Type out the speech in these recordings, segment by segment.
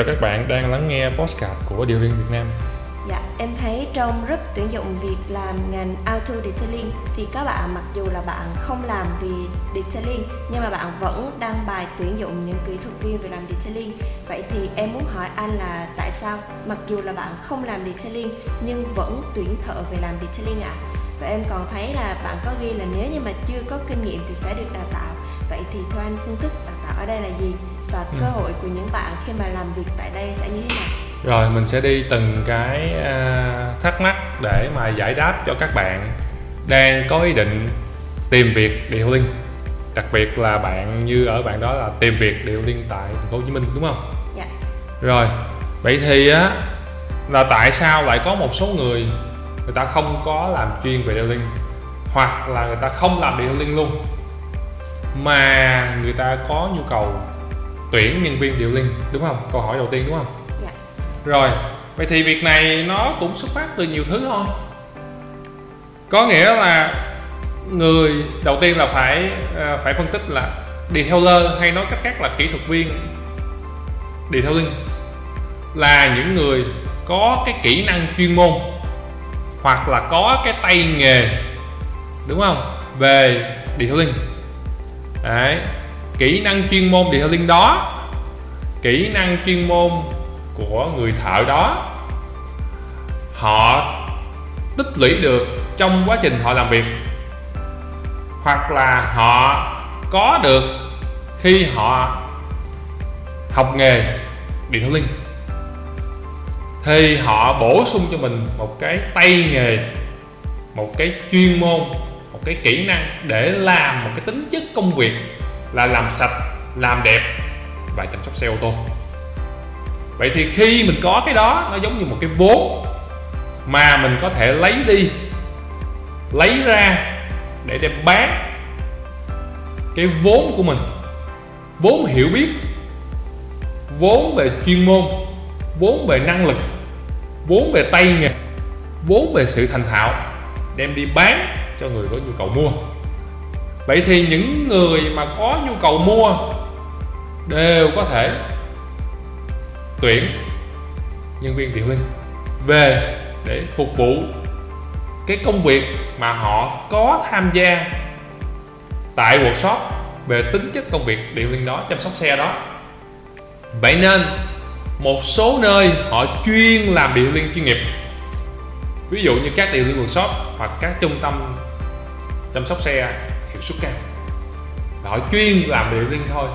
chào các bạn đang lắng nghe podcast của Detailing Việt Nam. Dạ, em thấy trong rất tuyển dụng việc làm ngành auto detailing thì các bạn mặc dù là bạn không làm vì detailing nhưng mà bạn vẫn đăng bài tuyển dụng những kỹ thuật viên về làm detailing. Vậy thì em muốn hỏi anh là tại sao mặc dù là bạn không làm detailing nhưng vẫn tuyển thợ về làm detailing ạ? À? Và em còn thấy là bạn có ghi là nếu như mà chưa có kinh nghiệm thì sẽ được đào tạo. Vậy thì theo anh phương thức đào tạo ở đây là gì? Và cơ ừ. hội của những bạn khi mà làm việc tại đây sẽ như thế nào? rồi mình sẽ đi từng cái uh, thắc mắc để mà giải đáp cho các bạn đang có ý định tìm việc điều liên đặc biệt là bạn như ở bạn đó là tìm việc điều liên tại thành phố Hồ Chí Minh đúng không? Dạ. Rồi vậy thì á là tại sao lại có một số người người ta không có làm chuyên về điều liên hoặc là người ta không làm điều liên luôn mà người ta có nhu cầu tuyển nhân viên điều liên đúng không? Câu hỏi đầu tiên đúng không? rồi vậy thì việc này nó cũng xuất phát từ nhiều thứ thôi. Có nghĩa là người đầu tiên là phải à, phải phân tích là đi theo lơ hay nói cách khác là kỹ thuật viên đi theo lưng là những người có cái kỹ năng chuyên môn hoặc là có cái tay nghề đúng không? Về đi theo lưng đấy kỹ năng chuyên môn detailing đó, kỹ năng chuyên môn của người thợ đó, họ tích lũy được trong quá trình họ làm việc. Hoặc là họ có được khi họ học nghề điện thoại linh thì họ bổ sung cho mình một cái tay nghề, một cái chuyên môn, một cái kỹ năng để làm một cái tính chất công việc là làm sạch, làm đẹp và chăm sóc xe ô tô. Vậy thì khi mình có cái đó, nó giống như một cái vốn mà mình có thể lấy đi, lấy ra để đem bán cái vốn của mình. Vốn hiểu biết, vốn về chuyên môn, vốn về năng lực, vốn về tay nghề, vốn về sự thành thạo, đem đi bán cho người có nhu cầu mua vậy thì những người mà có nhu cầu mua đều có thể tuyển nhân viên điều linh về để phục vụ cái công việc mà họ có tham gia tại workshop về tính chất công việc điều linh đó, chăm sóc xe đó. Vậy nên, một số nơi họ chuyên làm điều linh chuyên nghiệp, ví dụ như các điều linh workshop hoặc các trung tâm chăm sóc xe hiệu suất cao. Họ chuyên làm điện liên thôi.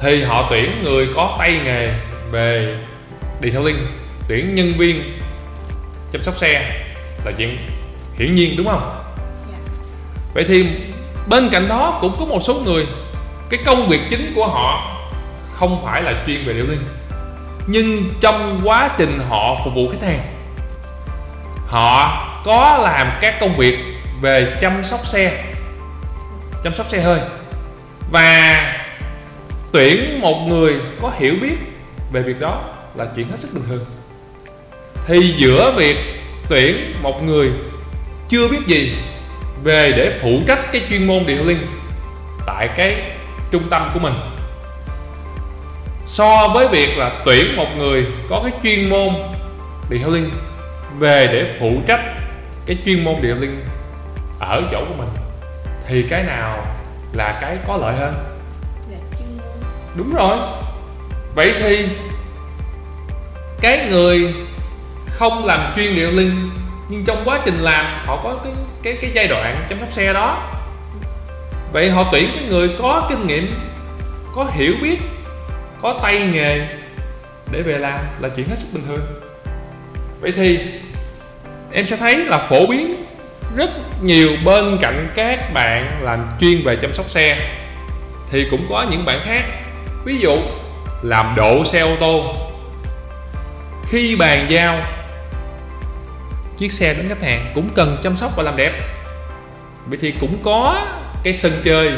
Thì họ tuyển người có tay nghề về detailing tuyển nhân viên chăm sóc xe là chuyện hiển nhiên đúng không? Dạ. vậy thì bên cạnh đó cũng có một số người cái công việc chính của họ không phải là chuyên về detailing nhưng trong quá trình họ phục vụ khách hàng họ có làm các công việc về chăm sóc xe chăm sóc xe hơi. Và tuyển một người có hiểu biết về việc đó là chuyện hết sức bình thường. Thì giữa việc tuyển một người chưa biết gì về để phụ trách cái chuyên môn detailing tại cái trung tâm của mình, so với việc là tuyển một người có cái chuyên môn detailing về để phụ trách cái chuyên môn detailing ở chỗ của mình thì cái nào là cái có lợi hơn? Đúng rồi. Vậy thì cái người không làm chuyên điện linh nhưng trong quá trình làm họ có cái cái cái giai đoạn chăm sóc xe đó. Vậy họ tuyển cái người có kinh nghiệm có hiểu biết có tay nghề để về làm là chuyện hết sức bình thường. Vậy thì em sẽ thấy là phổ biến rất nhiều bên cạnh các bạn làm chuyên về chăm sóc xe, thì cũng có những bạn khác. Ví dụ, làm độ xe ô tô. Khi bàn giao, chiếc xe đến khách hàng cũng cần chăm sóc và làm đẹp. Vậy thì cũng có cái sân chơi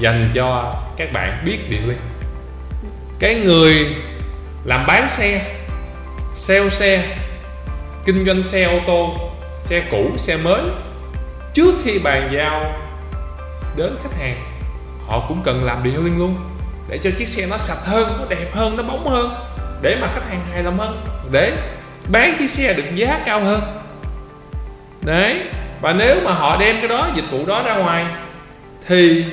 dành cho các bạn biết điện liên cái người làm bán xe, sale xe, kinh doanh xe ô tô, xe cũ, xe mới trước khi bàn giao đến khách hàng, họ cũng cần làm detailing luôn, để cho chiếc xe nó sạch hơn, nó đẹp hơn, nó bóng hơn, để mà khách hàng hài lòng hơn, để bán chiếc xe được giá cao hơn. Đấy, và nếu mà họ đem cái đó, dịch vụ đó ra ngoài, thì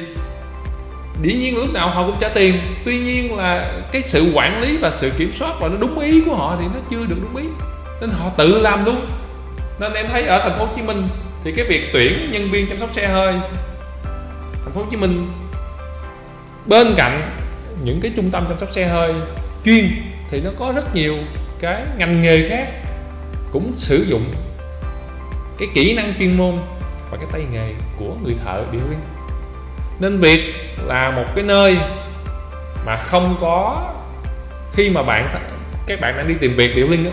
dĩ nhiên lúc nào họ cũng trả tiền. Tuy nhiên là cái sự quản lý và sự kiểm soát và nó đúng ý của họ thì nó chưa được đúng ý. Nên họ tự làm luôn. Nên em thấy ở thành phố Hồ Chí Minh thì cái việc tuyển nhân viên chăm sóc xe hơi, thành phố Hồ Chí Minh bên cạnh những cái trung tâm chăm sóc xe hơi chuyên, thì nó có rất nhiều cái ngành nghề khác cũng sử dụng cái kỹ năng chuyên môn và cái tay nghề của người thợ điều viên nên việc là một cái nơi mà không có, khi mà bạn các bạn đang đi tìm việc điệu linh á,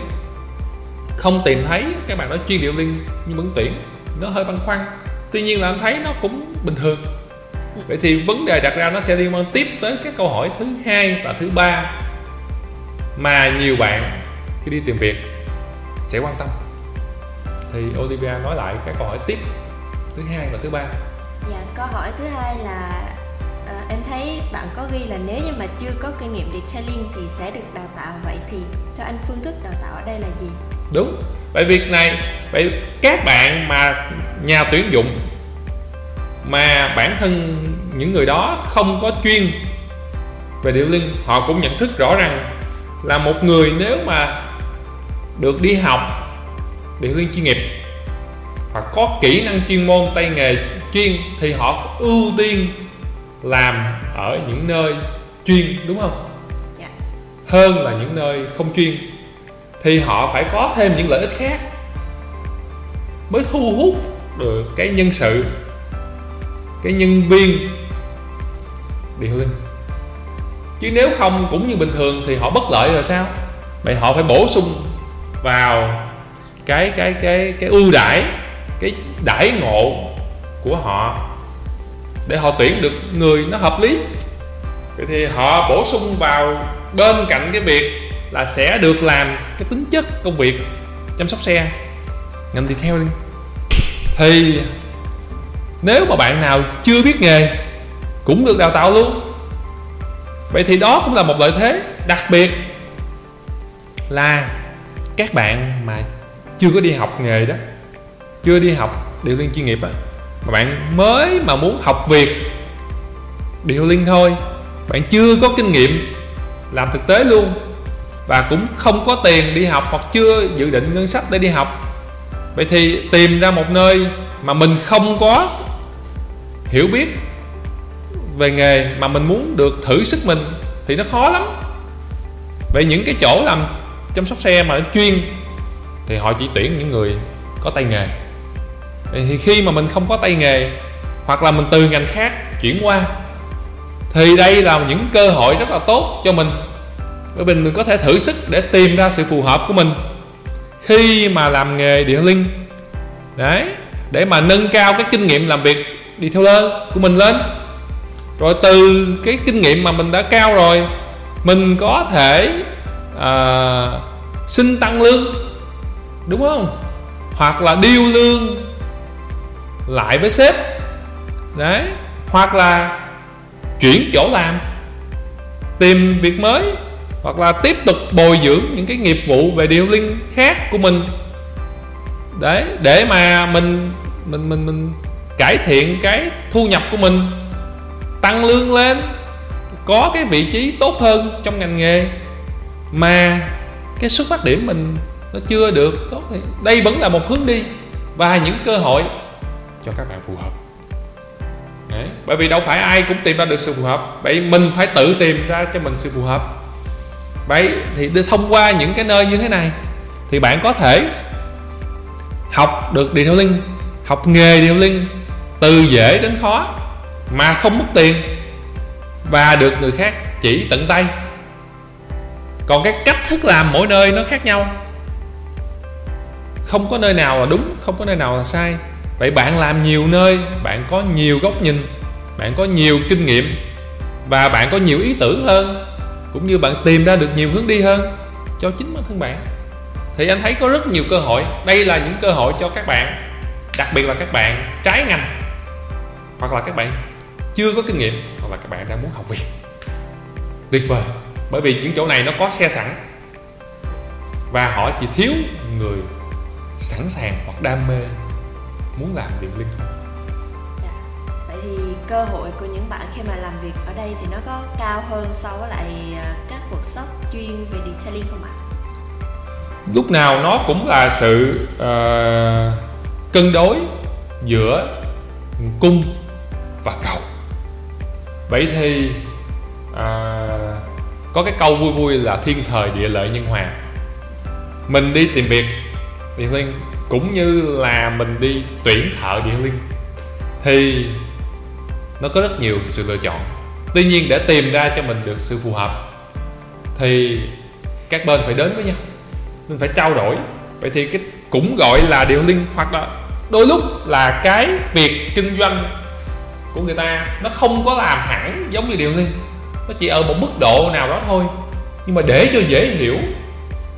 không tìm thấy các bạn nói chuyên điệu linh nhưng vẫn tuyển nó hơi băn khoăn. Tuy nhiên là anh thấy nó cũng bình thường. Vậy thì vấn đề đặt ra nó sẽ liên quan tiếp tới các câu hỏi thứ hai và thứ ba mà nhiều bạn khi đi tìm việc sẽ quan tâm. Thì Olivia nói lại cái câu hỏi tiếp thứ hai và thứ ba. Dạ câu hỏi thứ hai là uh, em thấy bạn có ghi là nếu như mà chưa có kinh nghiệm detailing thì sẽ được đào tạo. Vậy thì theo anh phương thức đào tạo ở đây là gì? Đúng. Vậy việc này vậy các bạn mà nhà tuyển dụng mà bản thân những người đó không có chuyên về điệu linh họ cũng nhận thức rõ rằng là một người nếu mà được đi học điệu linh chuyên nghiệp hoặc có kỹ năng chuyên môn tay nghề chuyên thì họ ưu tiên làm ở những nơi chuyên đúng không? Dạ. hơn là những nơi không chuyên thì họ phải có thêm những lợi ích khác mới thu hút được cái nhân sự, cái nhân viên điều linh. Chứ nếu không, cũng như bình thường, thì họ bất lợi rồi sao? Vậy họ phải bổ sung vào cái cái cái cái ưu đãi, cái đãi ngộ của họ để họ tuyển được người nó hợp lý. Vậy thì họ bổ sung vào bên cạnh cái việc là sẽ được làm cái tính chất công việc chăm sóc xe. Ngành detailing thì nếu mà bạn nào chưa biết nghề cũng được đào tạo luôn. Vậy thì đó cũng là một lợi thế, đặc biệt là các bạn mà chưa có đi học nghề đó, chưa đi học điều liên chuyên nghiệp á, mà bạn mới mà muốn học việc điều liên thôi, bạn chưa có kinh nghiệm làm thực tế luôn và cũng không có tiền đi học hoặc chưa dự định ngân sách để đi học. Vậy thì tìm ra một nơi mà mình không có hiểu biết về nghề mà mình muốn được thử sức mình thì nó khó lắm. Vậy những cái chỗ làm chăm sóc xe mà nó chuyên thì họ chỉ tuyển những người có tay nghề. Thì khi mà mình không có tay nghề hoặc là mình từ ngành khác chuyển qua thì đây là những cơ hội rất là tốt cho mình bởi vì mình có thể thử sức để tìm ra sự phù hợp của mình. Khi mà làm nghề điện linh đấy để mà nâng cao cái kinh nghiệm làm việc đi theo lên của mình lên. Rồi từ cái kinh nghiệm mà mình đã cao rồi mình có thể à, xin tăng lương đúng không? Hoặc là điêu lương lại với sếp đấy hoặc là chuyển chỗ làm tìm việc mới hoặc là tiếp tục bồi dưỡng những cái nghiệp vụ về điều linh khác của mình. Đấy, để mà mình mình mình mình cải thiện cái thu nhập của mình, tăng lương lên, có cái vị trí tốt hơn trong ngành nghề, mà cái xuất phát điểm mình nó chưa được tốt thì đây vẫn là một hướng đi và những cơ hội cho các bạn phù hợp. Đấy. bởi vì đâu phải ai cũng tìm ra được sự phù hợp. Vậy mình phải tự tìm ra cho mình sự phù hợp vậy thì thông qua những cái nơi như thế này thì bạn có thể học được điều linh, học nghề điều linh, từ dễ đến khó, mà không mất tiền và được người khác chỉ tận tay. Còn cái cách thức làm mỗi nơi nó khác nhau. Không có nơi nào là đúng, không có nơi nào là sai. Vậy bạn làm nhiều nơi, bạn có nhiều góc nhìn, bạn có nhiều kinh nghiệm và bạn có nhiều ý tưởng hơn cũng như bạn tìm ra được nhiều hướng đi hơn cho chính bản thân bạn. Thì anh thấy có rất nhiều cơ hội. Đây là những cơ hội cho các bạn, đặc biệt là các bạn trái ngành, hoặc là các bạn chưa có kinh nghiệm, hoặc là các bạn đang muốn học việc. Tuyệt vời, bởi vì những chỗ này nó có xe sẵn. Và họ chỉ thiếu người sẵn sàng hoặc đam mê muốn làm việc linh cơ hội của những bạn khi mà làm việc ở đây thì nó có cao hơn so với lại à, các workshop chuyên về detailing không ạ? Lúc nào nó cũng là sự uh, cân đối giữa cung và cầu. Vậy thì uh, có cái câu vui vui là thiên thời địa lợi nhân hòa. Mình đi tìm việc điện linh cũng như là mình đi tuyển thợ điện linh thì nó có rất nhiều sự lựa chọn. Tuy nhiên, để tìm ra cho mình được sự phù hợp, thì các bên phải đến với nhau. Mình phải trao đổi. Vậy thì cái cũng gọi là điều linh hoặc là đôi lúc là cái việc kinh doanh của người ta nó không có làm hẳn giống như điều linh. Nó chỉ ở một mức độ nào đó thôi. Nhưng mà để cho dễ hiểu,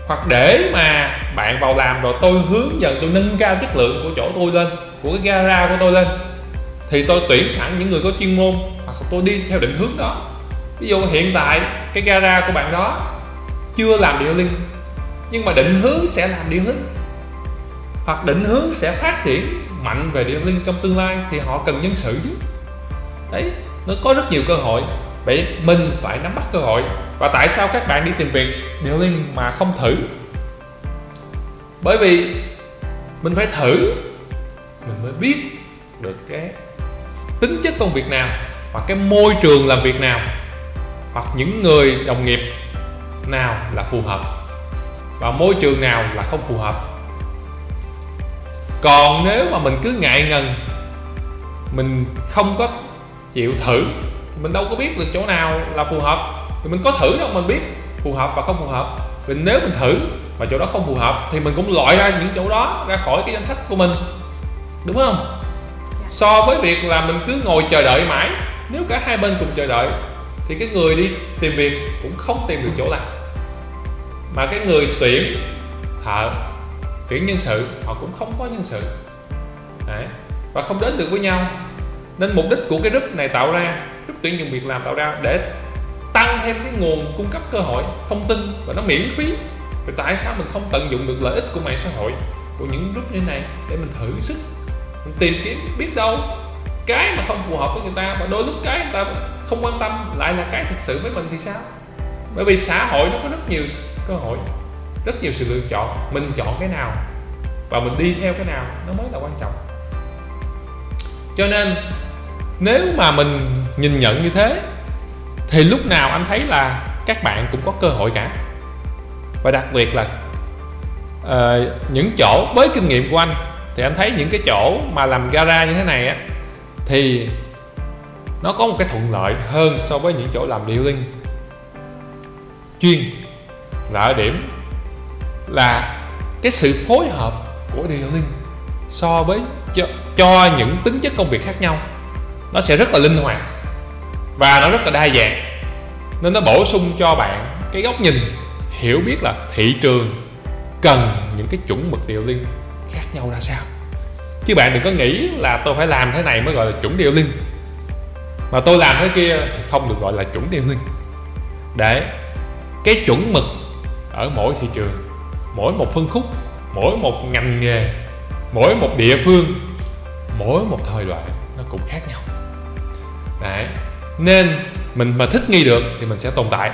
hoặc để mà bạn vào làm rồi tôi hướng dẫn, tôi nâng cao chất lượng của chỗ tôi lên, của cái gara của tôi lên thì tôi tuyển sẵn những người có chuyên môn hoặc tôi đi theo định hướng đó. Ví dụ hiện tại cái gara của bạn đó chưa làm điều linh, nhưng mà định hướng sẽ làm điều linh, hoặc định hướng sẽ phát triển mạnh về điều linh trong tương lai thì họ cần nhân sự chứ. Đấy, nó có rất nhiều cơ hội. Vậy mình phải nắm bắt cơ hội. Và tại sao các bạn đi tìm việc điều linh mà không thử? Bởi vì mình phải thử, mình mới biết được cái tính chất công việc nào, hoặc cái môi trường làm việc nào, hoặc những người đồng nghiệp nào là phù hợp và môi trường nào là không phù hợp. Còn nếu mà mình cứ ngại ngần, mình không có chịu thử mình đâu có biết được chỗ nào là phù hợp. Thì mình có thử đâu, mình biết phù hợp và không phù hợp. Vì nếu mình thử mà chỗ đó không phù hợp, thì mình cũng loại ra những chỗ đó ra khỏi cái danh sách của mình. Đúng không? So với việc là mình cứ ngồi chờ đợi mãi, nếu cả hai bên cùng chờ đợi, thì cái người đi tìm việc cũng không tìm được chỗ làm. Mà cái người tuyển thợ, tuyển nhân sự, họ cũng không có nhân sự. Đấy. và không đến được với nhau. Nên mục đích của cái group này tạo ra, group tuyển dụng việc làm tạo ra để tăng thêm cái nguồn cung cấp cơ hội, thông tin và nó miễn phí. Vậy tại sao mình không tận dụng được lợi ích của mạng xã hội, của những group như này để mình thử sức? Tìm kiếm biết đâu cái mà không phù hợp với người ta và đôi lúc cái người ta không quan tâm lại là cái thực sự với mình thì sao? Bởi vì xã hội nó có rất nhiều cơ hội rất nhiều sự lựa chọn mình chọn cái nào và mình đi theo cái nào nó mới là quan trọng. Cho nên nếu mà mình nhìn nhận như thế thì lúc nào anh thấy là các bạn cũng có cơ hội cả. Và đặc biệt là uh, những chỗ với kinh nghiệm của anh thì anh thấy những cái chỗ mà làm gara như thế này á thì nó có một cái thuận lợi hơn so với những chỗ làm dealing. Linh chuyên là ở điểm là cái sự phối hợp của điều linh so với cho, cho những tính chất công việc khác nhau nó sẽ rất là linh hoạt và nó rất là đa dạng. Nên nó bổ sung cho bạn cái góc nhìn hiểu biết là thị trường cần những cái chuẩn mực điều linh khác nhau ra sao? Chứ bạn đừng có nghĩ là tôi phải làm thế này mới gọi là chuẩn điêu linh. Mà tôi làm thế kia thì không được gọi là chuẩn điêu linh. Để, cái chuẩn mực ở mỗi thị trường, mỗi một phân khúc, mỗi một ngành nghề, mỗi một địa phương, mỗi một thời đoạn nó cũng khác nhau. Đấy, nên mình mà thích nghi được thì mình sẽ tồn tại.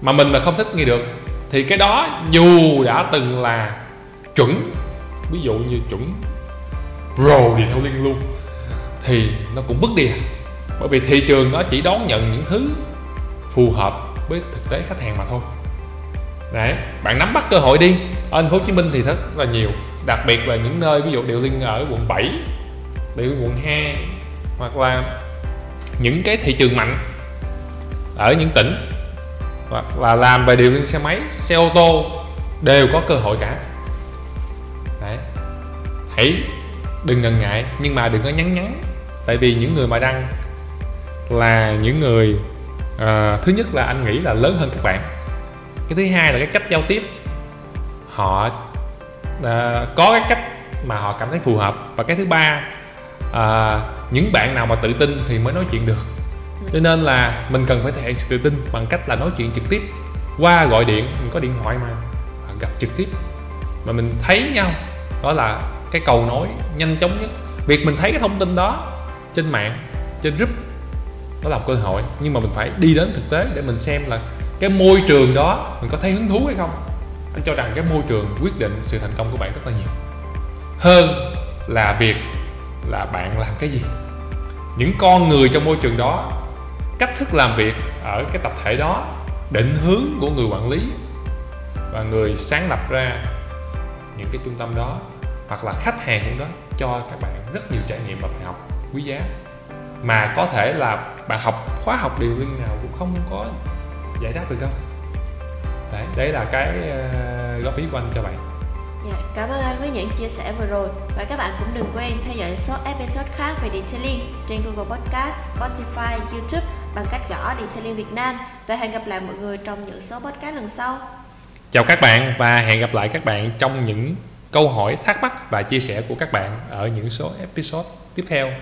Mà mình mà không thích nghi được thì cái đó dù đã từng là chuẩn ví dụ như chuẩn pro thì theo liên luôn. thì nó cũng vứt đi à. Bởi vì thị trường nó chỉ đón nhận những thứ phù hợp với thực tế khách hàng mà thôi. Đấy bạn nắm bắt cơ hội đi. Ở thành phố Hồ Chí Minh thì rất là nhiều. Đặc biệt là những nơi ví dụ điều liên ở quận 7 điều quận 2 hoặc là những cái thị trường mạnh ở những tỉnh hoặc là làm về điều liên xe máy xe ô tô đều có cơ hội cả hãy đừng ngần ngại nhưng mà đừng có nhắn nhắn. Tại vì những người mà đăng là những người uh, thứ nhất là anh nghĩ là lớn hơn các bạn. Cái thứ hai là cái cách giao tiếp. Họ uh, có cái cách mà họ cảm thấy phù hợp. Và cái thứ ba uh, những bạn nào mà tự tin thì mới nói chuyện được. Cho nên là mình cần phải thể hiện sự tự tin bằng cách là nói chuyện trực tiếp. Qua gọi điện mình có điện thoại mà gặp trực tiếp. Mà mình thấy nhau đó là cái cầu nối nhanh chóng nhất. Việc mình thấy cái thông tin đó trên mạng, trên group đó là một cơ hội. Nhưng mà mình phải đi đến thực tế để mình xem là cái môi trường đó mình có thấy hứng thú hay không. Anh cho rằng cái môi trường quyết định sự thành công của bạn rất là nhiều. Hơn là việc là bạn làm cái gì. Những con người trong môi trường đó, cách thức làm việc ở cái tập thể đó, định hướng của người quản lý và người sáng lập ra những cái trung tâm đó hoặc là khách hàng cũng đó cho các bạn rất nhiều trải nghiệm và bài học quý giá. Mà có thể là bạn học khóa học điều linh nào cũng không có giải đáp được đâu. Đấy đấy là cái uh, góp ý của anh cho bạn. Dạ, cảm ơn anh với những chia sẻ vừa rồi. Và các bạn cũng đừng quên theo dõi số episode khác về Detailing trên Google Podcast, Spotify, YouTube bằng cách gõ Detailing Việt Nam. Và hẹn gặp lại mọi người trong những số podcast lần sau. Chào các bạn và hẹn gặp lại các bạn trong những câu hỏi, thắc mắc và chia sẻ của các bạn ở những số episode tiếp theo.